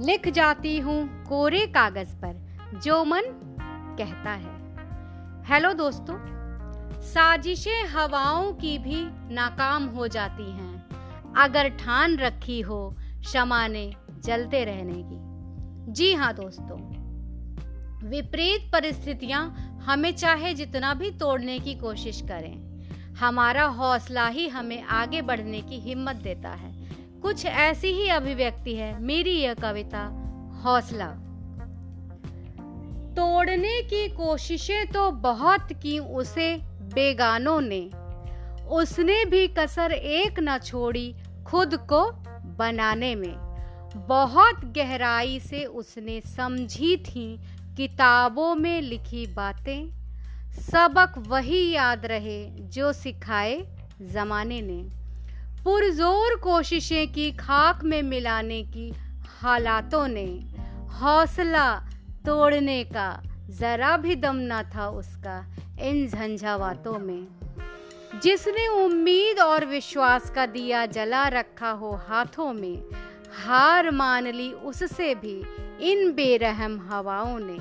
लिख जाती हूँ कोरे कागज़ पर, जो मन कहता है। हेलो दोस्तों, साजिशें हवाओं की भी नाकाम हो जाती हैं, अगर ठान रखी हो क्षमा ने जलते रहने की। जी हाँ दोस्तों, विपरीत परिस्थितियाँ हमें चाहे जितना भी तोड़ने की कोशिश करें, हमारा हौसला ही हमें आगे बढ़ने की हिम्मत देता है। कुछ ऐसी ही अभिव्यक्ति है, मेरी यह कविता, हौसला। तोड़ने की कोशिशें तो बहुत की उसे बेगानों ने। उसने भी कसर एक न छोड़ी खुद को बनाने में। बहुत गहराई से उसने समझी थी किताबों में लिखी बातें। सबक वही याद रहे जो सिखाए जमाने ने। पुरजोर कोशिशें की खाक में मिलाने की हालातों ने हौसला तोड़ने का जरा भी दम ना था उसका इन झंझावातों में। जिसने उम्मीद और विश्वास का दिया जला रखा हो हाथों में, हार मान ली उससे भी इन बेरहम हवाओं ने।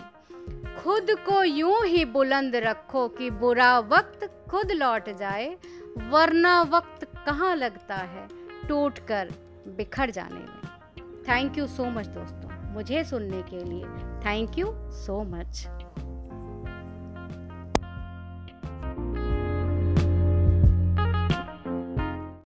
खुद को यूँ ही बुलंद रखो कि बुरा वक्त खुद लौट जाए, वरना वक्त कहाँ लगता है टूट कर बिखर जाने में। थैंक यू सो मच दोस्तों। मुझे सुनने के लिए थैंक यू सो मच